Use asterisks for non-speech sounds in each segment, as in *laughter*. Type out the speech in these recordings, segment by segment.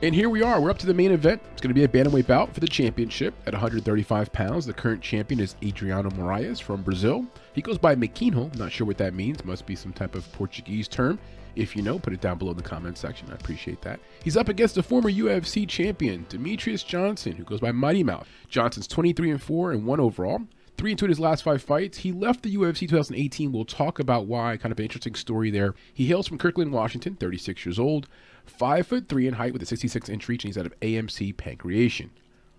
And here we are. We're up to the main event. It's going to be a bantamweight bout for the championship at 135 pounds. The current champion is Adriano Moraes from Brazil. He goes by Mikinho. Not sure what that means. Must be some type of Portuguese term. If you know, put it down below in the comment section. I appreciate that. He's up against the former UFC champion, Demetrious Johnson, who goes by Mighty Mouse. Johnson's 23 and 4 and 1 overall. Three and two his last five fights. He left the UFC 2018. We'll talk about why. Kind of an interesting story there. He hails from Kirkland, Washington, 36 years old, five foot three in height with a 66 inch reach, and he's out of AMC Pankration.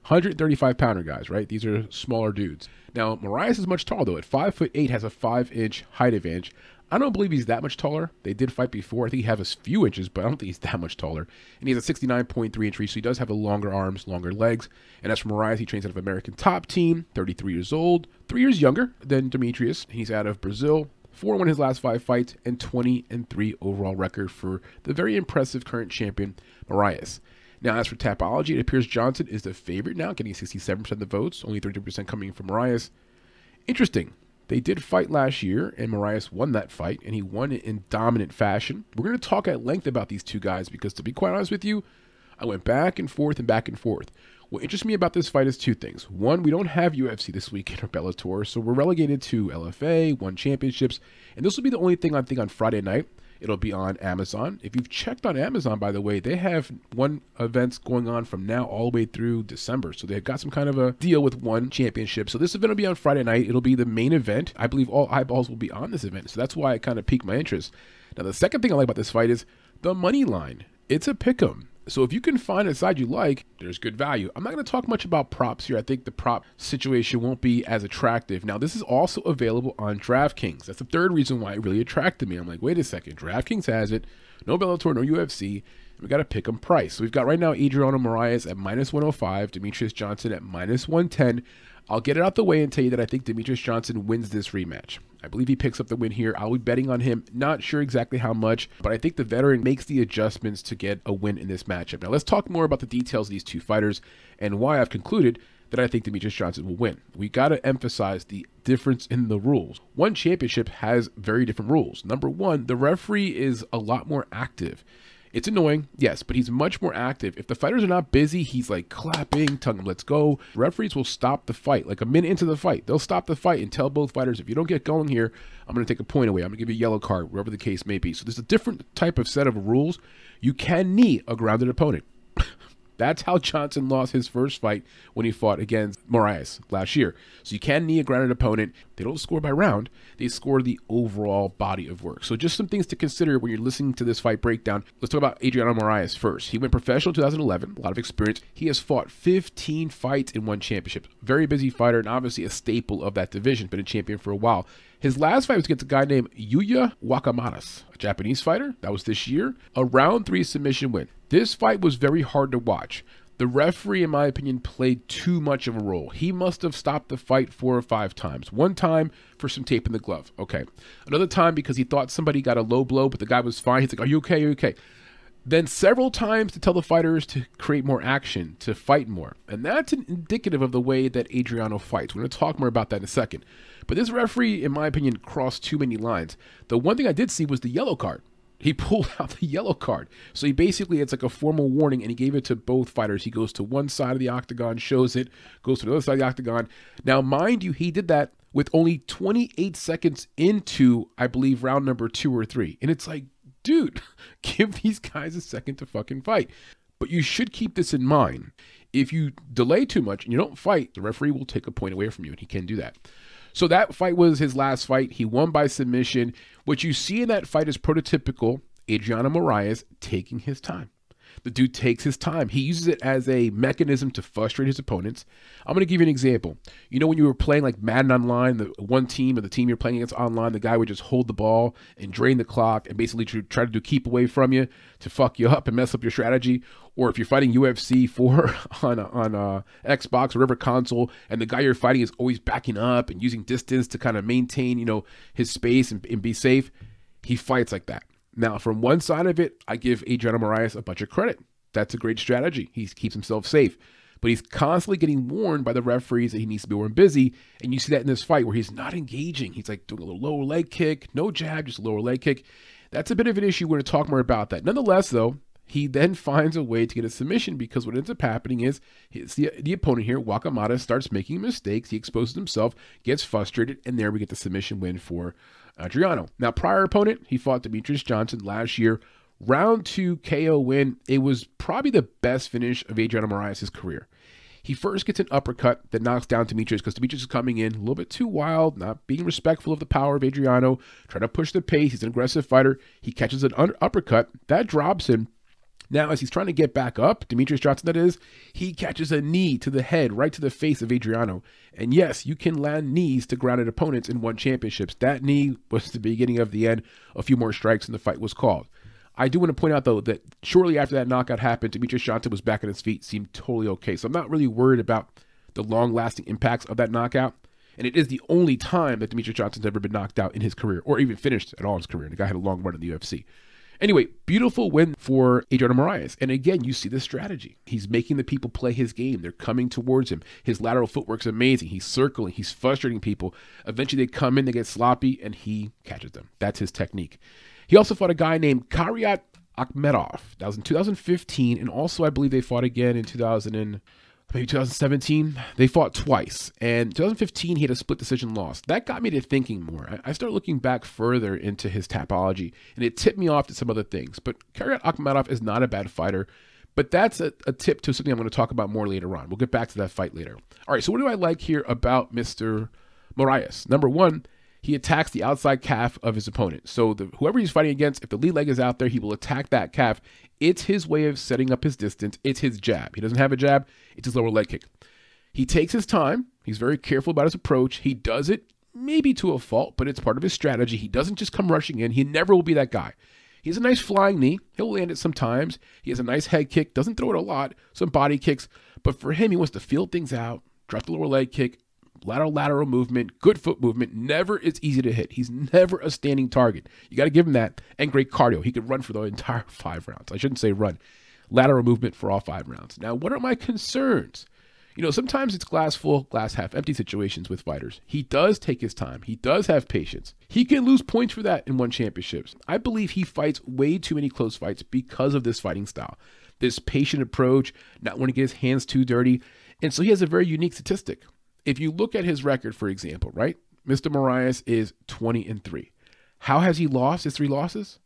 135 pounder guys, right? These are smaller dudes. Now Moraes is much taller though. At five foot eight, has a five inch height advantage. I don't believe he's that much taller. They did fight before. I think he has a few inches, but I don't think he's that much taller. And he has a 69.3 inch reach, so he does have a longer arms, longer legs. And as for Moraes, he trains out of American Top Team, 33 years old, three years younger than Demetrious. He's out of Brazil, 4 1 his last five fights, and 20 and 3 overall record for the very impressive current champion, Moraes. Now, as for Tapology, it appears Johnson is the favorite now, getting 67% of the votes, only 32% coming from Moraes. Interesting. They did fight last year, and Moraes won that fight, and he won it in dominant fashion. We're going to talk at length about these two guys because, to be quite honest with you, I went back and forth and back and forth. What interests me about this fight is two things. One, we don't have UFC this weekend or *laughs* Bellator, so we're relegated to LFA, one championships, and this will be the only thing I think on Friday night. It'll be on Amazon. If you've checked on Amazon, by the way, they have one events going on from now all the way through December. So they've got some kind of a deal with one championship. So this event will be on Friday night. It'll be the main event. I believe all eyeballs will be on this event. So that's why it kind of piqued my interest. Now, the second thing I like about this fight is the money line. It's a pick 'em. So if you can find a side you like, there's good value. I'm not going to talk much about props here. I think the prop situation won't be as attractive. Now, this is also available on DraftKings. That's the third reason why it really attracted me. I'm like, wait a second, DraftKings has it. No Bellator, no UFC. We got to pick 'em price. So we've got right now Adriano Moraes at minus 105, Demetrious Johnson at minus 110. I'll get it out the way and tell you that I think Demetrious Johnson wins this rematch. I believe he picks up the win here. I'll be betting on him. Not sure exactly how much, but I think the veteran makes the adjustments to get a win in this matchup. Now, let's talk more about the details of these two fighters and why I've concluded that I think Demetrious Johnson will win. We got to emphasize the difference in the rules. One championship has very different rules. Number one, the referee is a lot more active. It's annoying, yes, but he's much more active. If the fighters are not busy, he's like clapping, telling them, let's go. Referees will stop the fight, like a minute into the fight. They'll stop the fight and tell both fighters, if you don't get going here, I'm going to take a point away. I'm going to give you a yellow card, wherever the case may be. So there's a different type of set of rules. You can knee a grounded opponent. That's how Johnson lost his first fight when he fought against Moraes last year. So you can knee a grounded opponent. They don't score by round, they score the overall body of work. So just some things to consider when you're listening to this fight breakdown. Let's talk about Adriano Moraes first. He went professional in 2011, a lot of experience. He has fought 15 fights in one championship. Very busy fighter and obviously a staple of that division, been a champion for a while. His last fight was against a guy named Yuya Wakamatsu, a Japanese fighter. That was this year. A round three submission win. This fight was very hard to watch. The referee, in my opinion, played too much of a role. He must have stopped the fight four or five times. One time for some tape in the glove. Okay. Another time because he thought somebody got a low blow, but the guy was fine. He's like, Are you okay? Are you okay? Then several times to tell the fighters to create more action, to fight more. And that's indicative of the way that Adriano fights. We're going to talk more about that in a second. But this referee, in my opinion, crossed too many lines. The one thing I did see was the yellow card. He *laughs* pulled out the yellow card. So he basically, it's like a formal warning, and he gave it to both fighters. He goes to one side of the octagon, shows it, goes to the other side of the octagon. Now, mind you, he did that with only 28 seconds into, I believe, round number two or three. And it's like, dude, *laughs* give these guys a second to fucking fight. But you should keep this in mind. If you delay too much and you don't fight, the referee will take a point away from you, and he can do that. So that fight was his last fight. He won by submission. What you see in that fight is prototypical Adriano Moraes taking his time. The dude takes his time. He uses it as a mechanism to frustrate his opponents. I'm going to give you an example. You know, when you were playing like Madden Online, the one team or the team you're playing against online, the guy would just hold the ball and drain the clock and basically try to do keep away from you to fuck you up and mess up your strategy. Or if you're fighting UFC *laughs* 4 on on uh, Xbox or whatever console, and the guy you're fighting is always backing up and using distance to kind of maintain, you know, his space and, and be safe, he fights like that. Now, from one side of it, I give Adriano Moraes a bunch of credit. That's a great strategy. He keeps himself safe. But he's constantly getting warned by the referees that he needs to be more busy. And you see that in this fight where he's not engaging. He's like doing a little lower leg kick, no jab, just lower leg kick. That's a bit of an issue. We're going to talk more about that. Nonetheless, though, He then finds a way to get a submission because what ends up happening is his, the, the opponent here, Wakamatsu, starts making mistakes. He exposes himself, gets frustrated, and there we get the submission win for Adriano. Now, prior opponent, he fought Demetrious Johnson last year. Round two KO win. It was probably the best finish of Adriano Moraes' career. He first gets an uppercut that knocks down Demetrious because Demetrious is coming in a little bit too wild, not being respectful of the power of Adriano, trying to push the pace. He's an aggressive fighter. He catches an uppercut that drops him. Now, as he's trying to get back up, Demetrious Johnson, that is, he catches a knee to the head, right to the face of Adriano. And yes, you can land knees to grounded opponents in one championships. That knee was the beginning of the end. A few more strikes and the fight was called. I do want to point out, though, that shortly after that knockout happened, Demetrious Johnson was back on his feet, seemed totally okay. So I'm not really worried about the long lasting impacts of that knockout. And it is the only time that Demetrious Johnson's ever been knocked out in his career, or even finished at all in his career. The guy had a long run in the UFC. Anyway, beautiful win for Adriano Moraes. And again, you see the strategy. He's making the people play his game. They're coming towards him. His lateral footwork's amazing. He's circling, he's frustrating people. Eventually, they come in, they get sloppy, and he catches them. That's his technique. He also fought a guy named Kairat Akhmetov. That was in 2015. And also, I believe they fought again in 2000. And, maybe 2017, they fought twice. And 2015, he had a split decision loss. That got me to thinking more. I started looking back further into his tapology, and it tipped me off to some other things. But Kairat Akhmetov is not a bad fighter. But that's a, a, tip to something I'm going to talk about more later on. We'll get back to that fight later. All right, so what do I like here about Mr. Moraes? Number one, he attacks the outside calf of his opponent. So the, whoever he's fighting against, if the lead leg is out there, he will attack that calf. It's his way of setting up his distance. It's his jab. He doesn't have a jab. It's his lower leg kick. He takes his time. He's very careful about his approach. He does it maybe to a fault, but it's part of his strategy. He doesn't just come rushing in. He never will be that guy. He has a nice flying knee. He'll land it sometimes. He has a nice head kick. Doesn't throw it a lot. Some body kicks. But for him, he wants to feel things out, drop the lower leg kick, lateral lateral movement, good foot movement. Never is easy to hit. He's never a standing target. You got to give him that and great cardio. He could run for the entire *laughs* five rounds. I shouldn't say run. Lateral movement for all five rounds. Now, what are my concerns? You know, sometimes it's glass full, glass half empty situations with fighters. He does take his time. He does have patience. He can lose points for that in one championships. I believe he fights way too many close fights because of this fighting style. This patient approach, not wanting to get his hands too dirty. And so he has a very unique statistic if you look at his record, for example, right? Mr. Moraes is 20 and 3. How has he lost his three losses?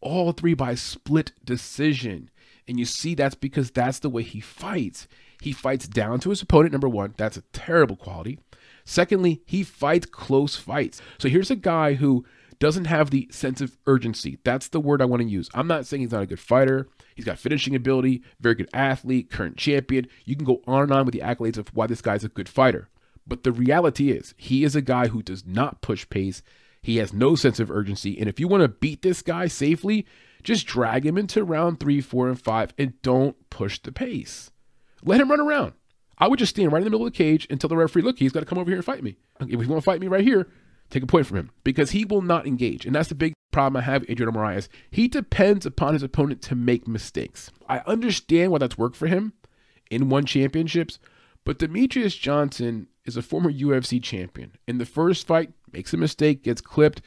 All three by split decision. And you see that's because that's the way he fights. He fights down to his opponent, number one. That's a terrible quality. Secondly, he fights close fights. So here's a guy who doesn't have the sense of urgency. That's the word I want to use. I'm not saying he's not a good fighter. He's got finishing ability, very good athlete, current champion. You can go on and on with the accolades of why this guy's a good fighter. But the reality is, he is a guy who does not push pace. He has no sense of urgency. And if you want to beat this guy safely, just drag him into round three, four, and five and don't push the pace. Let him run around. I would just stand right in the middle of the cage and tell the referee, look, he's got to come over here and fight me. If you want to fight me right here, take a point from him because he will not engage. And that's the big problem I have with Adriano Moraes. He depends upon his opponent to make mistakes. I understand why that's worked for him in one championships, but Demetrious Johnson is a former UFC champion. In the first fight, makes a mistake, gets clipped.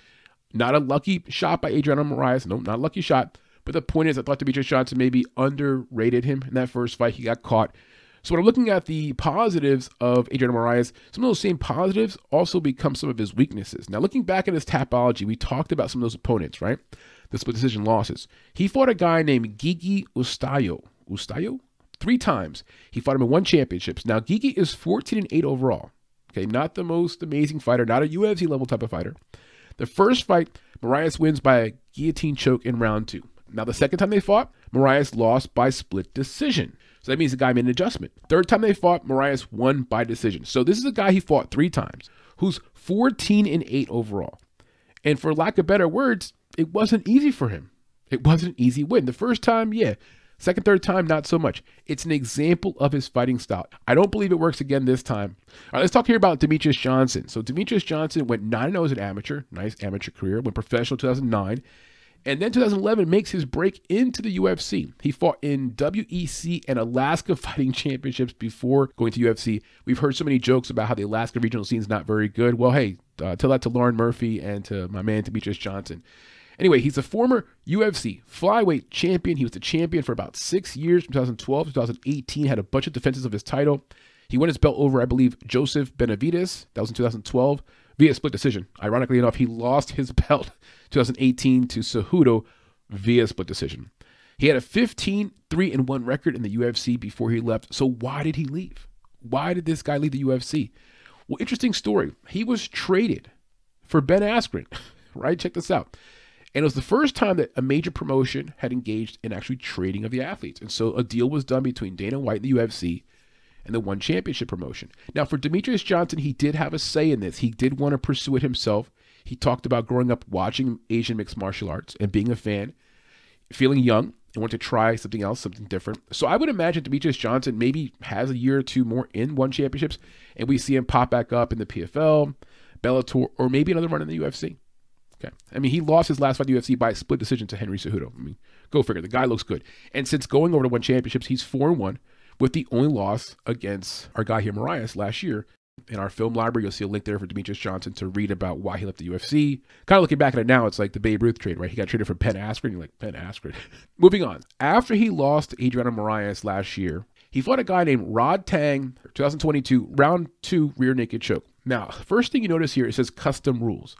Not a lucky shot by Adriano Moraes. No, not a lucky shot. But the point is, I thought Demetrious Johnson maybe underrated him in that first fight. He got caught. So when I'm looking at the positives of Adriano Moraes, some of those same positives also become some of his weaknesses. Now, looking back at his tapology, we talked about some of those opponents, right? The split decision losses. He fought a guy named Gigi Ustayo. Ustayo? Three times. He fought him in one championships. Now Gigi is 14 and 8 overall. Okay, not the most amazing fighter, not a UFC level type of fighter. The first fight, Moraes wins by a guillotine choke in round two. Now the second time they fought, Moraes lost by split decision. So that means the guy made an adjustment. Third time they fought, Moraes won by decision. So this is a guy he fought three times, who's 14 and 8 overall. And for lack of better words, it wasn't easy for him. It wasn't an easy win. The first time, yeah, Second, third time, not so much. It's an example of his fighting style. I don't believe it works again this time. All right, let's talk here about Demetrious Johnson. So Demetrious Johnson went 9-0 as an amateur, nice amateur career, went professional 2009. And then 2011 makes his break into the UFC. He fought in WEC and Alaska *laughs* Fighting Championships before going to UFC. We've heard so many jokes about how the Alaska regional scene is not very good. Well, hey, uh, tell that to Lauren Murphy and to my man Demetrious Johnson. Anyway, he's a former UFC flyweight champion. He was the champion for about six years, from 2012 to 2018. Had a bunch of defenses of his title. He won his belt over, I believe, Joseph Benavidez. That was in 2012 via split decision. Ironically enough, he lost his *laughs* belt 2018 to Cejudo via split decision. He had a 15 3 and 1 record in the UFC before he left. So why did he leave? Why did this guy leave the UFC? Well, interesting story. He was traded for Ben Askren, *laughs* right? Check this out. And it was the first time that a major promotion had engaged in actually trading of the athletes. And so a deal was done between Dana White and the UFC and the one championship promotion. Now, for Demetrious Johnson, he did have a say in this. He did want to pursue it himself. He talked about growing up watching Asian mixed martial arts and being a fan, feeling young and want to try something else, something different. So I would imagine Demetrious Johnson maybe has a year or two more in one championships, and we see him pop back up in the PFL, Bellator, or maybe another run in the UFC. Okay. I mean, he lost his last fight the UFC by a split decision to Henry Cejudo. I mean, go figure. The guy looks good. And since going over to one championships, he's 4 1 with the only loss against our guy here, Moraes, last year. In our film library, you'll see a link there for Demetrious Johnson to read about why he left the UFC. Kind of looking back at it now, it's like the Babe Ruth trade, right? He got traded for Ben Askren. You're like, Ben Askren. *laughs* Moving on. After he lost Adriano Moraes last year, he fought a guy named Rodtang, 2022, round two rear naked choke. Now, first thing you notice here, it says custom rules.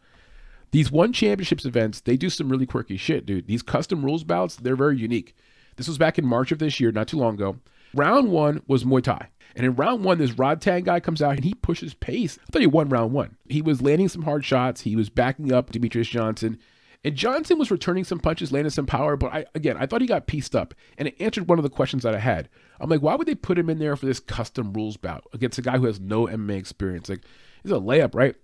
These one championships events, they do some really quirky shit, dude. These custom rules bouts, they're very unique. This was back in March of this year, not too long ago. Round one was Muay Thai. And in round one, this Rodtang guy comes out and he pushes pace. I thought he won round one. He was landing some hard shots. He was backing up Demetrious Johnson. And Johnson was returning some punches, landing some power. But I again, I thought he got pieced up. And it answered one of the questions that I had. I'm like, why would they put him in there for this custom rules bout against a guy who has no MMA experience? Like, it's a layup, right?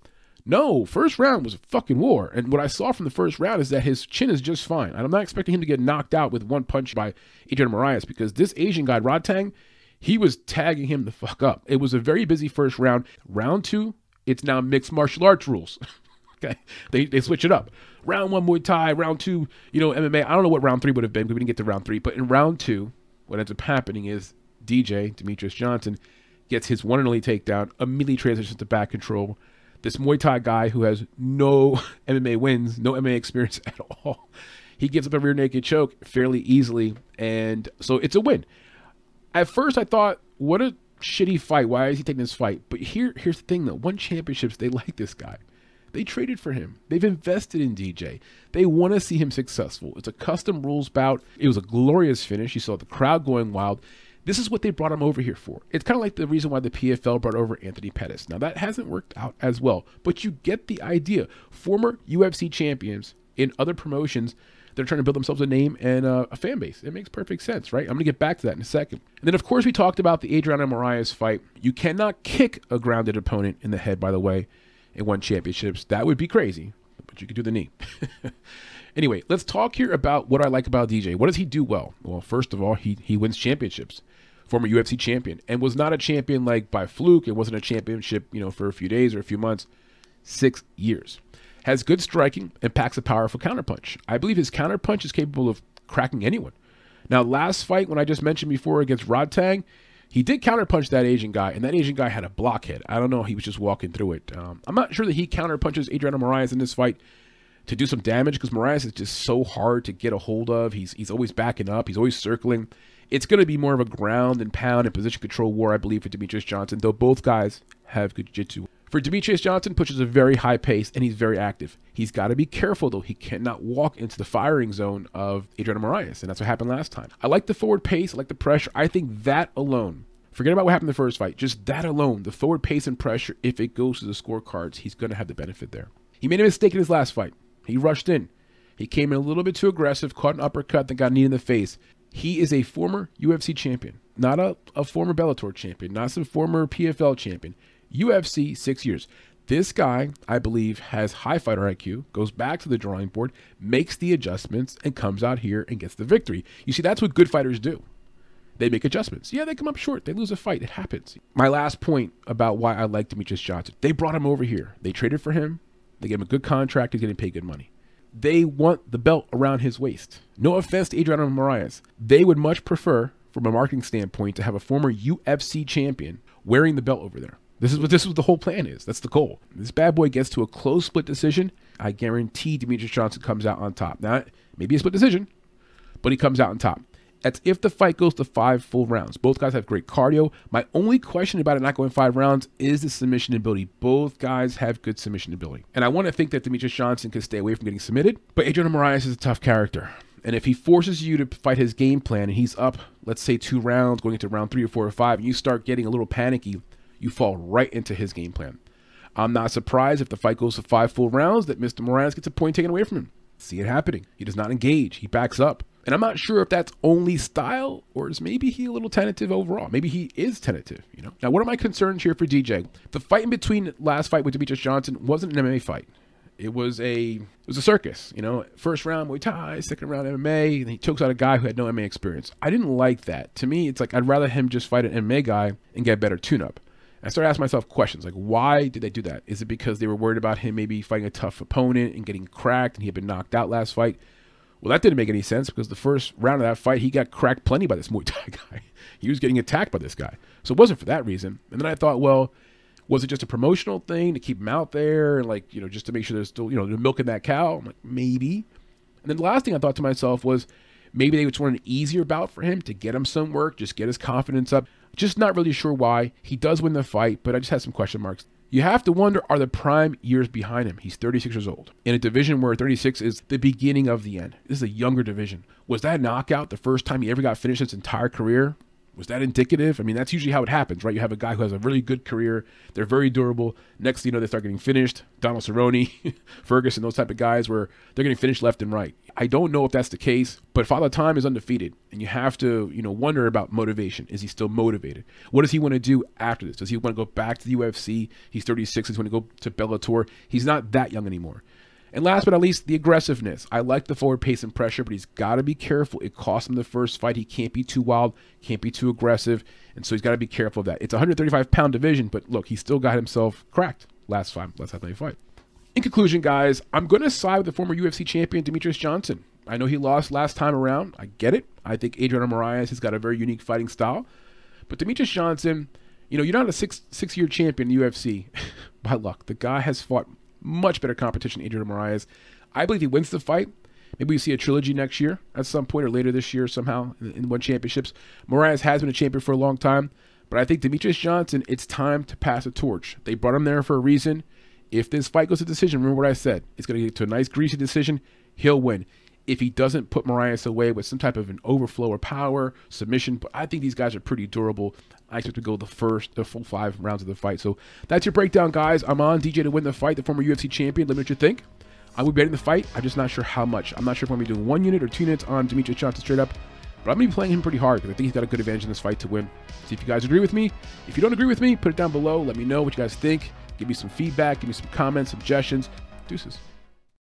No, first round was a fucking war. And what I saw from the first round is that his chin is just fine. And I'm not expecting him to get knocked out with one punch by Adrian Moraes because this Asian guy, Rodtang, he was tagging him the fuck up. It was a very busy first round. Round two, it's now mixed martial arts rules. *laughs* okay. They, they switch it up. Round one, Muay Thai. Round two, you know, MMA. I don't know what round three would have been because we didn't get to round three. But in round two, what ends up happening is DJ, Demetrious Johnson, gets his one and only takedown, immediately transitions to back control this Muay Thai guy who has no *laughs* MMA wins, no MMA experience *laughs* at all. He gives up a rear naked choke fairly easily, and so it's a win. At first, I thought, what a shitty fight. Why is he taking this fight? But here, here's the thing though. One championships, they *laughs* like this guy. They traded for him. They've invested in DJ. They want to see him successful. It's a custom rules bout. It was a glorious finish. You saw the crowd going wild. This is what they brought him over here for. It's kind of like the reason why the PFL brought over Anthony Pettis. Now, that hasn't worked out as well, but you get the idea. Former UFC champions in other promotions, they're trying to build themselves a name and a fan base. It makes perfect sense, right? I'm going to get back to that in a second. And then, of course, we talked about the Adriano Moraes fight. You cannot kick a grounded opponent in the head, by the way, in one championships. That would be crazy, but you could do the knee. *laughs* Anyway, let's talk here about what I like about DJ. What does he do well? Well, first of all, he he wins championships former UFC champion, and was not a champion like by fluke. It wasn't a championship, you know, for a few days or a few months. Six years. Has good striking and packs a powerful counterpunch. I believe his counterpunch is capable of cracking anyone. Now, last fight, when I just mentioned before against Rodtang, he did counterpunch that Asian guy, and that Asian guy had a blockhead. I don't know. He was just walking through it. Um, I'm not sure that he counterpunches Adriano Moraes in this fight to do some damage because Moraes is just so hard to get a hold of. He's he's always backing up. He's always circling. It's going to be more of a ground and pound and position control war, I believe, for Demetrious Johnson, though both guys have good jiu-jitsu. For Demetrious Johnson, pushes a very high pace and he's very active. He's got to be careful, though. He cannot walk into the firing zone of Adriano Moraes, and that's what happened last time. I like the forward pace. I like the pressure. I think that alone, forget about what happened in the first fight, just that alone, the forward pace and pressure, if it goes to the scorecards, he's going to have the benefit there. He made a mistake in his last fight. He rushed in. He came in a little bit too aggressive, caught an uppercut, that got knee in the face. He is a former UFC champion, not a, a former Bellator champion, not some former PFL champion. UFC six years. This guy, I believe, has high fighter IQ, goes back to the drawing board, makes the adjustments, and comes out here and gets the victory. You see, that's what good fighters do. They make adjustments. Yeah, they come up short. They lose a fight. It happens. My last point about why I like Demetrious Johnson. They brought him over here. They traded for him. They gave him a good contract. He's getting paid good money. They want the belt around his waist. No offense to Adriano Moraes. They would much prefer, from a marketing standpoint, to have a former UFC champion wearing the belt over there. This is what this is what the whole plan is. That's the goal. This bad boy gets to a close split decision. I guarantee Demetrious Johnson comes out on top. Now, maybe a split decision, but he comes out on top. That's if the fight goes to five full rounds. Both guys have great cardio. My only question about it not going five rounds is the submission ability. Both guys have good submission ability. And I want to think that Demetrious Johnson can stay away from getting submitted, but Adriano Moraes is a tough character. And if he forces you to fight his game plan and he's up, let's say two rounds, going into round three or four or five, and you start getting a little panicky, you fall right into his game plan. I'm not surprised if the fight goes to five full rounds that Mr. Moraes gets a point taken away from him. See it happening. He does not engage. He backs up. And I'm not sure if that's only style or is maybe he a little tentative overall. Maybe he is tentative, you know. Now, what are my concerns here for DJ? The fight in between last fight with Demetrious Johnson wasn't an MMA fight. It was a it was a circus, you know. First round Muay Thai, second round MMA, and he chokes out a guy who had no MMA experience. I didn't like that. To me, it's like I'd rather him just fight an MMA guy and get a better tune-up. I started asking myself questions like, why did they do that? Is it because they were worried about him maybe fighting a tough opponent and getting cracked, and he had been knocked out last fight? Well, that didn't make any sense because the first round of that fight, he got cracked plenty by this Muay Thai *laughs* guy. he was getting attacked by this guy, so it wasn't for that reason. And then I thought, well, was it just a promotional thing to keep him out there and like you know just to make sure there's still you know they're milking that cow? I'm like maybe. And then the last thing I thought to myself was maybe they just wanted an easier bout for him to get him some work, just get his confidence up. Just not really sure why. He does win the fight, but I just had some question marks. You have to wonder are the prime years behind him? He's 36 years old. In a division where 36 is the beginning of the end. This is a younger division. Was that knockout the first time he ever got finished his entire career? Was that indicative? I mean, that's usually how it happens, right? You have a guy who has a really good career. They're very durable. Next, you know, they start getting finished. Donald Cerrone, *laughs* Ferguson, those type of guys where they're getting finished left and right. I don't know if that's the case, but Father Time is undefeated, and you have to, you know, wonder about motivation. Is he still motivated? What does he want to do after this? Does he want to go back to the UFC? He's 36. He's going to go to Bellator. He's not that young anymore. And last but not least, the aggressiveness. I like the forward pace and pressure, but he's got to be careful. It cost him the first fight. He can't be too wild, can't be too aggressive, and so he's got to be careful of that. It's a 135 pound division, but look, he still got himself cracked last time, last time they fight. In conclusion, guys, I'm going to side with the former UFC champion Demetrious Johnson. I know he lost last time around. I get it. I think Adriano Moraes has got a very unique fighting style, but Demetrious Johnson, you know, you're not a six six year champion in UFC *laughs* by luck. The guy has fought much better competition, Adrian Moraes. I believe he wins the fight. Maybe we see a trilogy next year at some point or later this year somehow in, in one championships. Moraes has been a champion for a long time, but I think Demetrious Johnson, it's time to pass a torch. They brought him there for a reason. If this fight goes to decision, remember what I said. It's going to get to a nice greasy decision. He'll win. If he doesn't put Moraes away with some type of an overflow or power submission, but I think these guys are pretty durable. I expect to go the first, the full five rounds of the fight. So that's your breakdown, guys. I'm on DJ to win the fight, the former UFC champion. Let me know what you think. I will be betting the fight. I'm just not sure how much. I'm not sure if I'm going to be doing one unit or two units on Demetrious Johnson straight up. But I'm going to be playing him pretty hard because I think he's got a good advantage in this fight to win. See if you guys agree with me. If you don't agree with me, put it down below. Let me know what you guys think. Give me some feedback. Give me some comments, suggestions. Deuces.